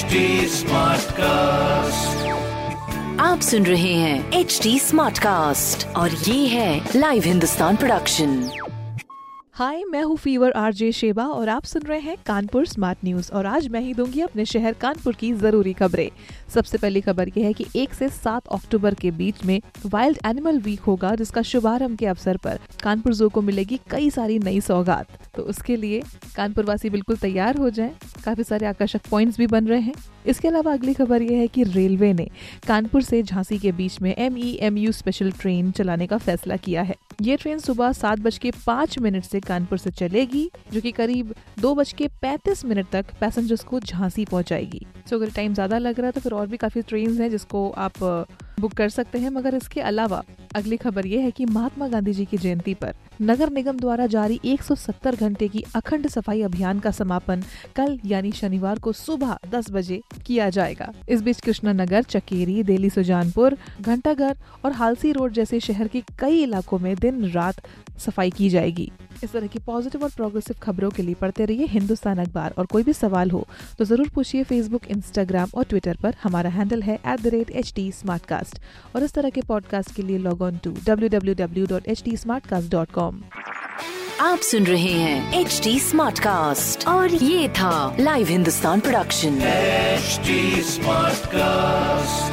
HD cast आप सुन रहे हैं एच डी स्मार्ट कास्ट और ये है लाइव हिंदुस्तान प्रोडक्शन हाय मैं हूँ फीवर आरजे शेबा और आप सुन रहे हैं कानपुर स्मार्ट न्यूज़ और आज मैं ही दूँगी अपने शहर कानपुर की ज़रूरी खबरें। सबसे पहली खबर यह है कि एक से सात अक्टूबर के बीच में वाइल्ड एनिमल वीक होगा जिसका शुभारंभ के अवसर पर कानपुर जू को मिलेगी कई सारी नई सौगात। तो उसके लिए कानपुर वासी बिल्कुल तैयार हो जाएँ। काफ़ी सारे आकर्षक पॉइंट्स भी बन रहे हैं। इसके अलावा अगली खबर यह है कि रेलवे ने कानपुर से झांसी के बीच में M E M U special train चलाने का फैसला किया है। ये ट्रेन सुबह सात बज के पाँच मिनट से कानपुर से चलेगी, जो कि करीब दो बज के पैंतीस मिनट तक पैसेंजर्स को झांसी पहुंचाएगी। तो अगर टाइम ज़्यादा लग रहा है तो फिर और भी काफ़ी ट्रेन हैं जिसको आप बुक कर सकते हैं। मगर इसके अलावा अगली खबर ये है कि महात्मा गांधी जी की जयंती पर नगर निगम द्वारा जारी 170 घंटे की अखंड सफ़ाई अभियान का समापन कल, यानी शनिवार को सुबह 10 बजे किया जाएगा। इस बीच कृष्णा नगर चकेरी दिल्ली सुजानपुर, घंटाघर और हालसी रोड जैसे शहर के कई इलाकों में दिन रात सफ़ाई की जाएगी। इस तरह की पॉजिटिव और प्रोग्रेसिव खबरों के लिए पढ़ते रहिए हिंदुस्तान अखबार। और कोई भी सवाल हो तो ज़रूर पूछिए फेसबुक इंस्टाग्राम और ट्विटर पर। हमारा हैंडल है एट और इस तरह के पॉडकास्ट के लिए log on to W W W dot H T dot com आप सुन रहे हैं एच डी स्मार्ट कास्ट और ये था live Hindustan production smart Smartcast.